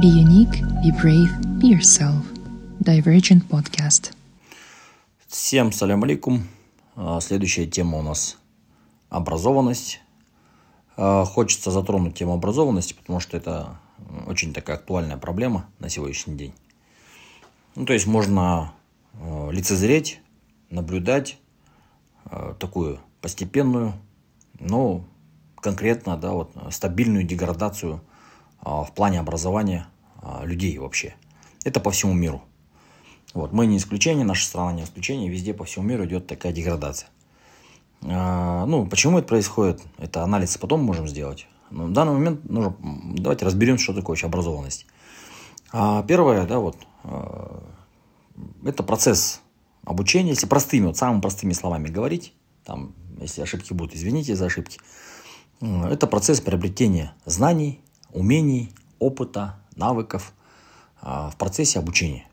Be unique, be brave, be yourself. Divergent Podcast. Всем салям алейкум. А, Следующая тема у нас образованность. А, Хочется затронуть тему образованности, потому что это очень такая актуальная проблема на сегодняшний день. Ну, то есть можно э, лицезреть, наблюдать такую постепенную, но конкретно, да, вот стабильную деградацию в плане образования людей вообще. Это по всему миру. Вот, мы не исключение, наша страна не исключение, везде по всему миру идет такая деградация. А, ну, почему это происходит? Это анализ потом можем сделать. Но в данный момент нужно, давайте разберем, что такое вообще образованность. А, первое, да, вот, а, это процесс обучения, если простыми, вот самыми простыми словами говорить, там, если ошибки будут, извините за ошибки, это процесс приобретения знаний, умений, опыта, навыков а, в процессе обучения.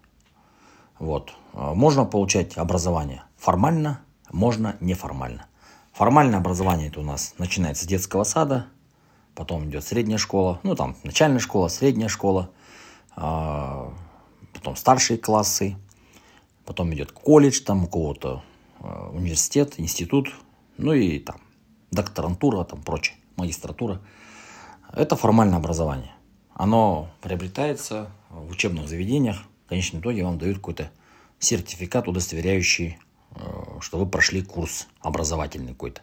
Вот. А, Можно получать образование формально, можно неформально. Формальное образование это у нас начинается с детского сада, потом идет средняя школа, ну там начальная школа, средняя школа, а, потом старшие классы, потом идет колледж, там у кого-то университет, институт, ну и там докторантура, там прочее, магистратура. Это формальное образование. Оно приобретается в учебных заведениях. В конечном итоге вам дают какой-то сертификат, удостоверяющий, э, что вы прошли курс образовательный какой-то.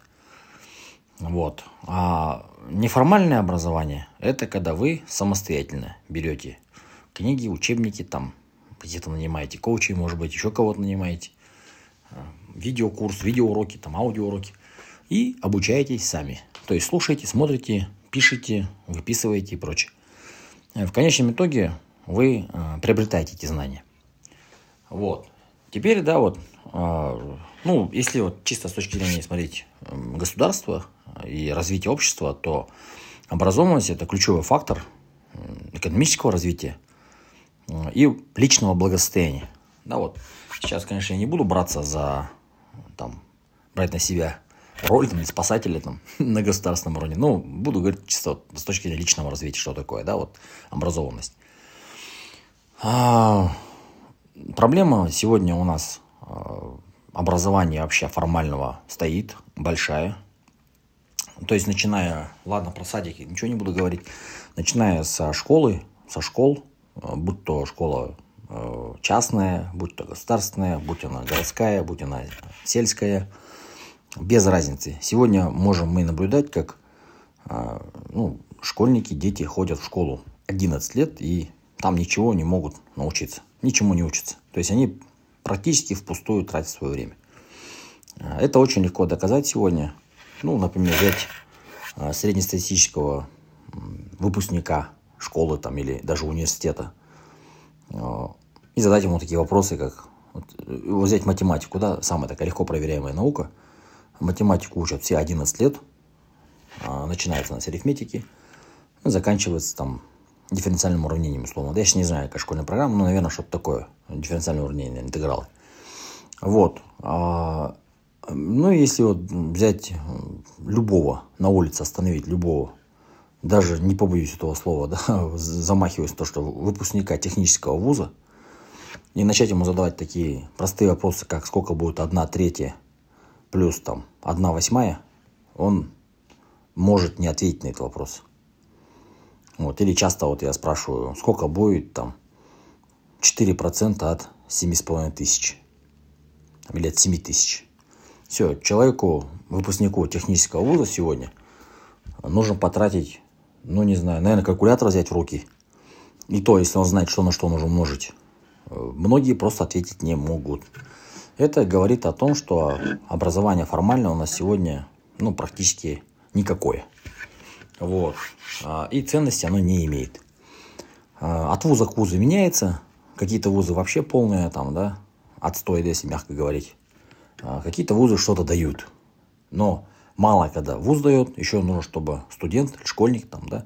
Вот. А неформальное образование – это когда вы самостоятельно берете книги, учебники, там где-то нанимаете коучей, может быть, еще кого-то нанимаете, э, видеокурс, видеоуроки, там аудиоуроки, и обучаетесь сами. То есть слушаете, смотрите, пишите, выписываете и прочее. В конечном итоге вы э, приобретаете эти знания. Вот. Теперь, да, вот, э, ну, если вот чисто с точки зрения смотреть э, государства и развития общества, то образованность – это ключевой фактор экономического развития э, и личного благосостояния. Да, вот. Сейчас, конечно, я не буду браться за, там, брать на себя роль там, спасателя там, на государственном уровне. Ну, буду говорить чисто с точки зрения личного развития, что такое, да, вот образованность. А, проблема сегодня у нас а, образования вообще формального стоит, большая. То есть, начиная, ладно, про садики ничего не буду говорить, начиная со школы, со школ, а, будь то школа а, частная, будь то государственная, будь она городская, будь она сельская, без разницы. Сегодня можем мы наблюдать, как а, ну, школьники, дети ходят в школу 11 лет и там ничего не могут научиться, ничему не учатся. То есть они практически впустую тратят свое время. А, Это очень легко доказать сегодня. Ну, например, взять а, среднестатистического выпускника школы там, или даже университета и задать ему такие вопросы, как вот, э, взять математику, да, самая такая легко проверяемая наука. Математику учат все 11 лет, а, начинается она с арифметики, ну, заканчивается там дифференциальным уравнением, условно. Я сейчас не знаю, какая школьная программа, но, наверное, что-то такое. Дифференциальное уравнение, интегралы. Вот. А, ну, если вот взять любого, на улице остановить любого, даже не побоюсь этого слова, да, замахиваясь на то, что выпускника технического вуза, и начать ему задавать такие простые вопросы, как сколько будет одна третья плюс там одна восьмая, он может не ответить на этот вопрос. Вот. Или часто вот я спрашиваю, сколько будет там 4% от 7,5 тысяч. Или от 7 тысяч. Все, человеку, выпускнику технического вуза сегодня нужно потратить, ну не знаю, наверное, калькулятор взять в руки. И то, если он знает, что на что нужно умножить. Э, Многие просто ответить не могут. Это говорит о том, что образование формальное у нас сегодня ну, практически никакое. Вот. А, И ценности оно не имеет. А, От вуза к вузу меняется. Какие-то вузы вообще полные, там, да, отстой, если мягко говорить. А Какие-то вузы что-то дают. Но мало когда вуз дает, еще нужно, чтобы студент школьник, там, да,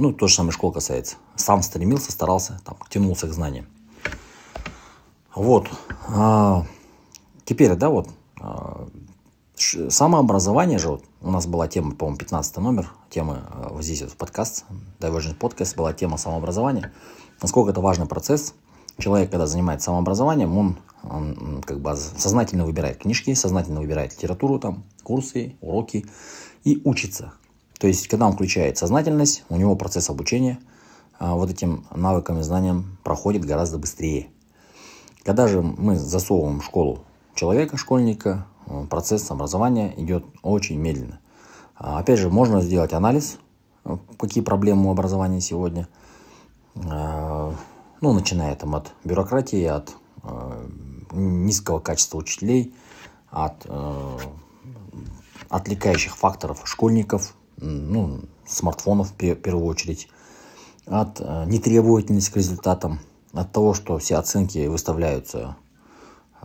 ну, то же самое школ касается, сам стремился, старался, там, тянулся к знаниям. Вот. Теперь, да, вот, а, Самообразование же, вот у нас была тема, по-моему, 15 номер, тема э, вот здесь вот в подкаст, Divergent Podcast была тема самообразования. Насколько это важный процесс. Человек, когда занимается самообразованием, он, он как бы сознательно выбирает книжки, сознательно выбирает литературу, там, курсы, уроки и учится. То есть, когда он включает сознательность, у него процесс обучения а, вот этим навыкам и знаниям проходит гораздо быстрее. Когда же мы засовываем в школу человека, школьника, Э, процесс образования идет очень медленно. А, опять же, можно сделать анализ, э, какие проблемы у образования сегодня. Э, ну, начиная там от бюрократии, от низкого качества учителей, от отвлекающих факторов школьников, ну, смартфонов в первую очередь, от нетребовательности к результатам, от того, что все оценки выставляются,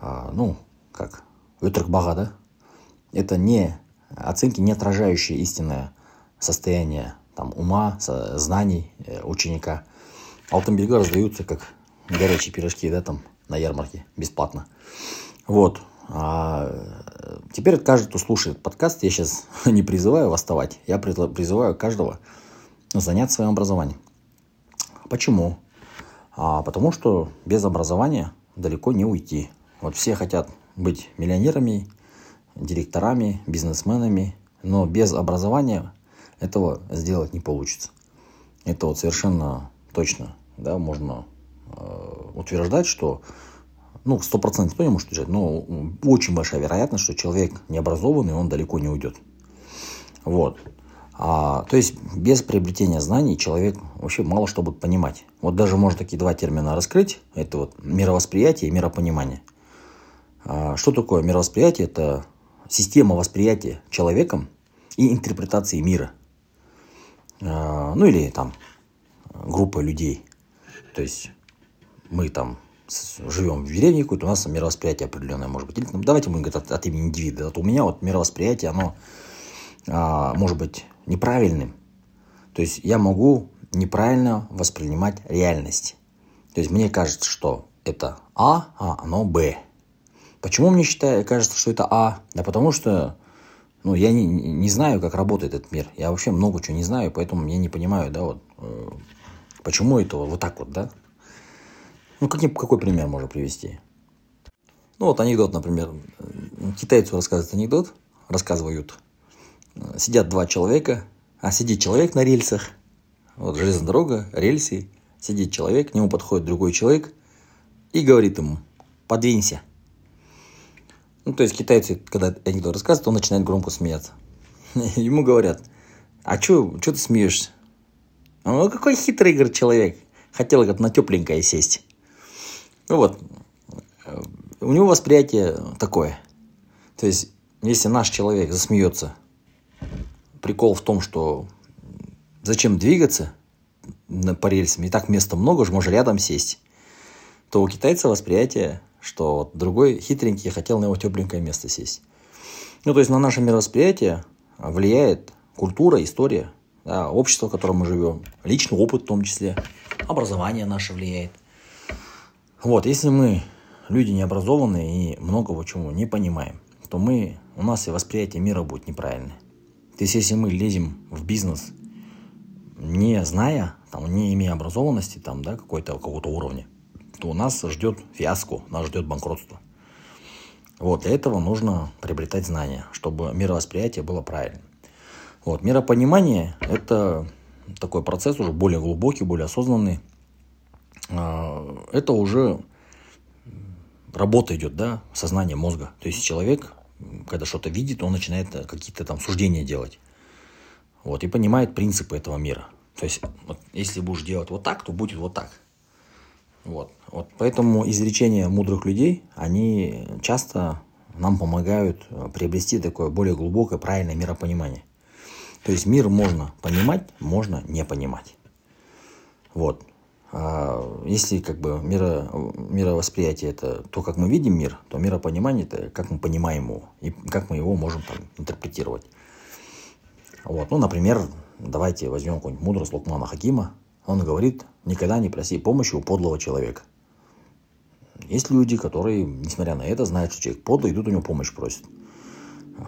ну, как Өтірік да? Это не оценки, не отражающие истинное состояние там, ума, знаний э, ученика. Алтын белгі раздаются как горячие пирожки, да, там, на ярмарке, бесплатно. Вот. А теперь каждый, кто слушает подкаст, я сейчас не призываю восставать, я призываю каждого заняться своим образованием. Почему? А потому что без образования далеко не уйти. Вот все хотят быть миллионерами, директорами, бизнесменами, но без образования этого сделать не получится. Это вот совершенно точно, да, можно э, утверждать, что, ну, сто процентов никто не может утверждать, но очень большая вероятность, что человек необразованный, он далеко не уйдет. Вот. А, то есть без приобретения знаний человек вообще мало что будет понимать. Вот даже можно такие два термина раскрыть. Это вот мировосприятие и миропонимание. А, что такое мировосприятие? Это система восприятия человеком и интерпретации мира. А, ну или там группа людей. То есть мы там живем в деревне какой-то, у нас мировосприятие определенное может быть. Или, ну, давайте мы говорим от, от имени индивида. Вот у меня вот мировосприятие, оно а, может быть неправильным. То есть я могу неправильно воспринимать реальность. То есть мне кажется, что это А, а оно Б. Почему мне считаю, кажется, что это А? Да потому что ну, я не, не знаю, как работает этот мир. Я вообще много чего не знаю, поэтому я не понимаю, да, вот, э, почему это вот так вот, да? Ну, как, какой пример можно привести? Ну, вот анекдот, например. Китайцу рассказывают анекдот, рассказывают. Сидят два человека, а сидит человек на рельсах. Вот железная дорога, рельсы. Сидит человек, к нему подходит другой человек и говорит ему, подвинься. Ну, то есть китайцы, когда анекдот рассказывают, он начинает громко смеяться. Ему говорят, а что ты смеешься? Ну, какой хитрый, говорит, человек. Хотел, как на тепленькое сесть. Ну вот, у него восприятие такое. То есть, если наш человек засмеется, прикол в том, что зачем двигаться по рельсам, и так места много, же можно рядом сесть, то у китайца восприятие что вот другой хитренький хотел на его тепленькое место сесть. Ну, то есть на наше мировосприятие влияет культура, история, да, общество, в котором мы живем, личный опыт в том числе, образование наше влияет. Вот, если мы люди необразованные и многого чего не понимаем, то мы, у нас и восприятие мира будет неправильное. То есть, если мы лезем в бизнес, не зная, там, не имея образованности, там, да, какой-то, какого-то уровня, то нас ждет фиаско, нас ждет банкротство. Вот, для этого нужно приобретать знания, чтобы мировосприятие было правильным. Вот, миропонимание – это такой процесс уже более глубокий, более осознанный. А, это уже работа идет, да, сознание мозга. То есть человек, когда что-то видит, он начинает какие-то там суждения делать. Вот, и понимает принципы этого мира. То есть, вот, если будешь делать вот так, то будет вот так. Вот. Вот. Поэтому изречения мудрых людей, они часто нам помогают э, приобрести такое более глубокое, правильное миропонимание. То есть мир можно понимать, можно не понимать. Вот. А если как бы миро, мировосприятие это то, как мы видим мир, то миропонимание это как мы понимаем его и как мы его можем там, интерпретировать. Вот. Ну, например, давайте возьмем какую-нибудь мудрость Лукмана Хакима. Он говорит, никогда не проси помощи у подлого человека. Есть люди, которые, несмотря на это, знают, что человек подлый, идут у него помощь просят.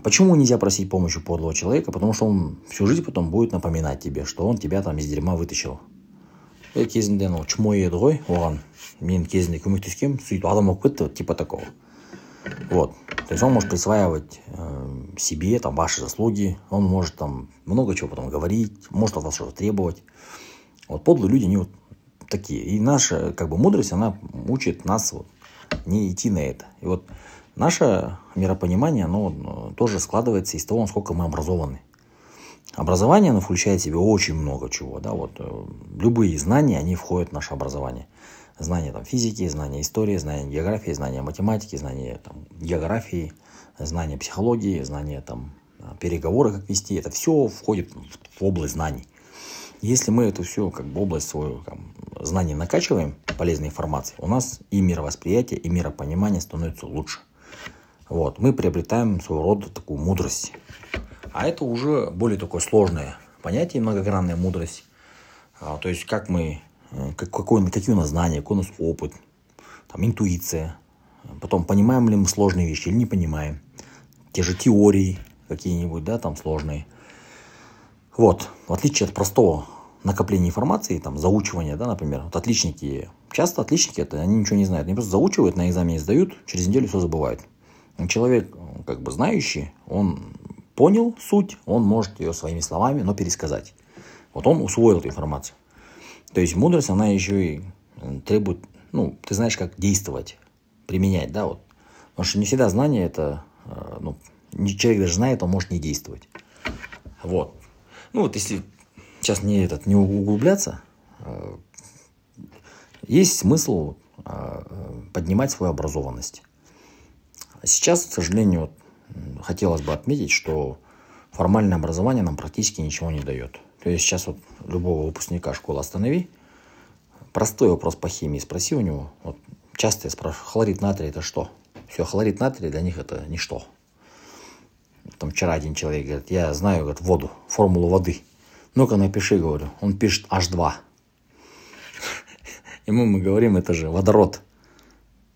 Почему нельзя просить помощи подлого человека? Потому что он всю жизнь потом будет напоминать тебе, что он тебя там из дерьма вытащил. кезінде анау чмо еді ғой оған мен кезінде көмектескенмін сөйтіп адам болып кетті типа такого вот то есть он может присваивать э, себе там ваши заслуги он может там много чего потом говорить может от вас что-то требовать вот подлые люди они вот такие и наша как бы мудрость она учит нас вот не идти на это и вот Наше миропонимание, оно тоже складывается из того, насколько мы образованы. Образование, оно включает в себя очень много чего. Да? Вот, э, любые знания, они входят в наше образование. Знания там, физики, знания истории, знания географии, знания математики, знания там, географии, знания психологии, знания там, переговоры, как вести. Это все входит в область знаний. Если мы эту всю как бы, область свою там, знаний накачиваем полезной информацией, у нас и мировосприятие, и миропонимание становится лучше. Вот, мы приобретаем своего рода такую мудрость. А это уже более такое сложное понятие, многогранная мудрость. А, то есть, как мы, э, как, какой, какие у нас знания, какой у нас опыт, там, интуиция. Потом, понимаем ли мы сложные вещи или не понимаем. Те же теории какие-нибудь, да, там сложные. Вот, в отличие от простого накопления информации, там, заучивания, да, например, вот отличники, часто отличники это, они ничего не знают, они просто заучивают, на экзамене сдают, через неделю все забывают. Человек, как бы знающий, он понял суть, он может ее своими словами, но пересказать. Вот он усвоил эту информацию. То есть мудрость, она еще и э, требует, ну, ты знаешь, как действовать, применять, да, вот. Потому что не всегда знание это, э, ну, человек даже знает, он может не действовать. Вот. Ну вот если сейчас не этот, не углубляться, э, есть смысл поднимать свою образованность. Сейчас, к сожалению, хотелось бы отметить, что формальное образование нам практически ничего не дает. То есть сейчас вот любого выпускника школы останови, простой вопрос по химии спроси у него. Вот часто я спрашиваю, хлорид натрия это что? Все, хлорид натрия для них это ничто. Там вчера один человек говорит, я знаю говорит, воду, формулу воды. Ну-ка напиши, говорю. Он пишет H2. Ему мы говорим, это же водород.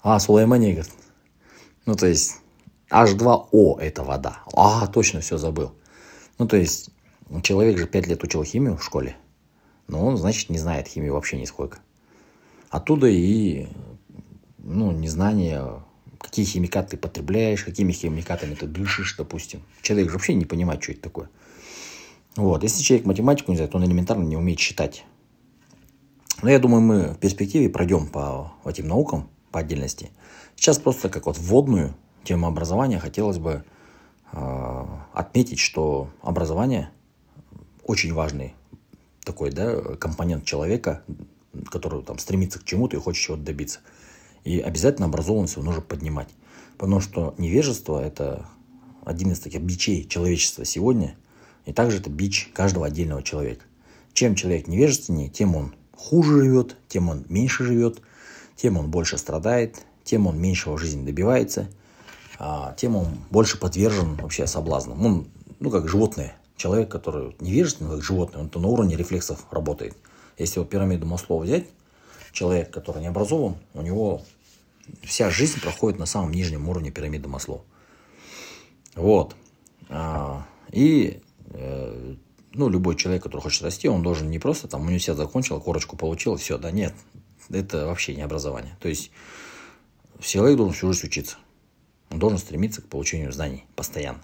А, Сулеймани, говорит, ну, то есть, H2O это вода. А, точно все забыл. Ну, то есть, человек же 5 лет учил химию в школе, но он, значит, не знает химию вообще нисколько. Оттуда и, ну, незнание, какие химикаты ты потребляешь, какими химикатами ты дышишь, допустим. Человек же вообще не понимает, что это такое. Вот. Если человек математику не знает, он элементарно не умеет считать. Но я думаю, мы в перспективе пройдем по этим наукам по отдельности. Сейчас просто как вот вводную тему образования хотелось бы э, отметить, что образование очень важный такой да, компонент человека, который там стремится к чему-то и хочет чего-то добиться. И обязательно образованность его нужно поднимать. Потому что невежество – это один из таких бичей человечества сегодня, и также это бич каждого отдельного человека. Чем человек невежественнее, тем он хуже живет, тем он меньше живет, тем он больше страдает, тем он меньшего жизни добивается, а, тем он больше подвержен вообще соблазнам. Он, ну, как животное. Человек, который невежественный, как животное, он то на уровне рефлексов работает. Если вот пирамиду Маслова взять, человек, который не образован, у него вся жизнь проходит на самом нижнем уровне пирамиды Маслова. Вот. А, и э, ну, любой человек, который хочет расти, он должен не просто там университет закончил, корочку получил, все, да нет, это вообще не образование. То есть человек должен всю жизнь учиться. Он должен стремиться к получению знаний постоянно.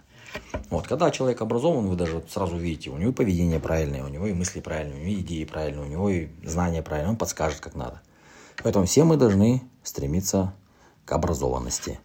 Вот, когда человек образован, вы даже сразу видите, у него поведение правильное, у него и мысли правильные, у него и идеи правильные, у него и знания правильные, он подскажет, как надо. Поэтому все мы должны стремиться к образованности.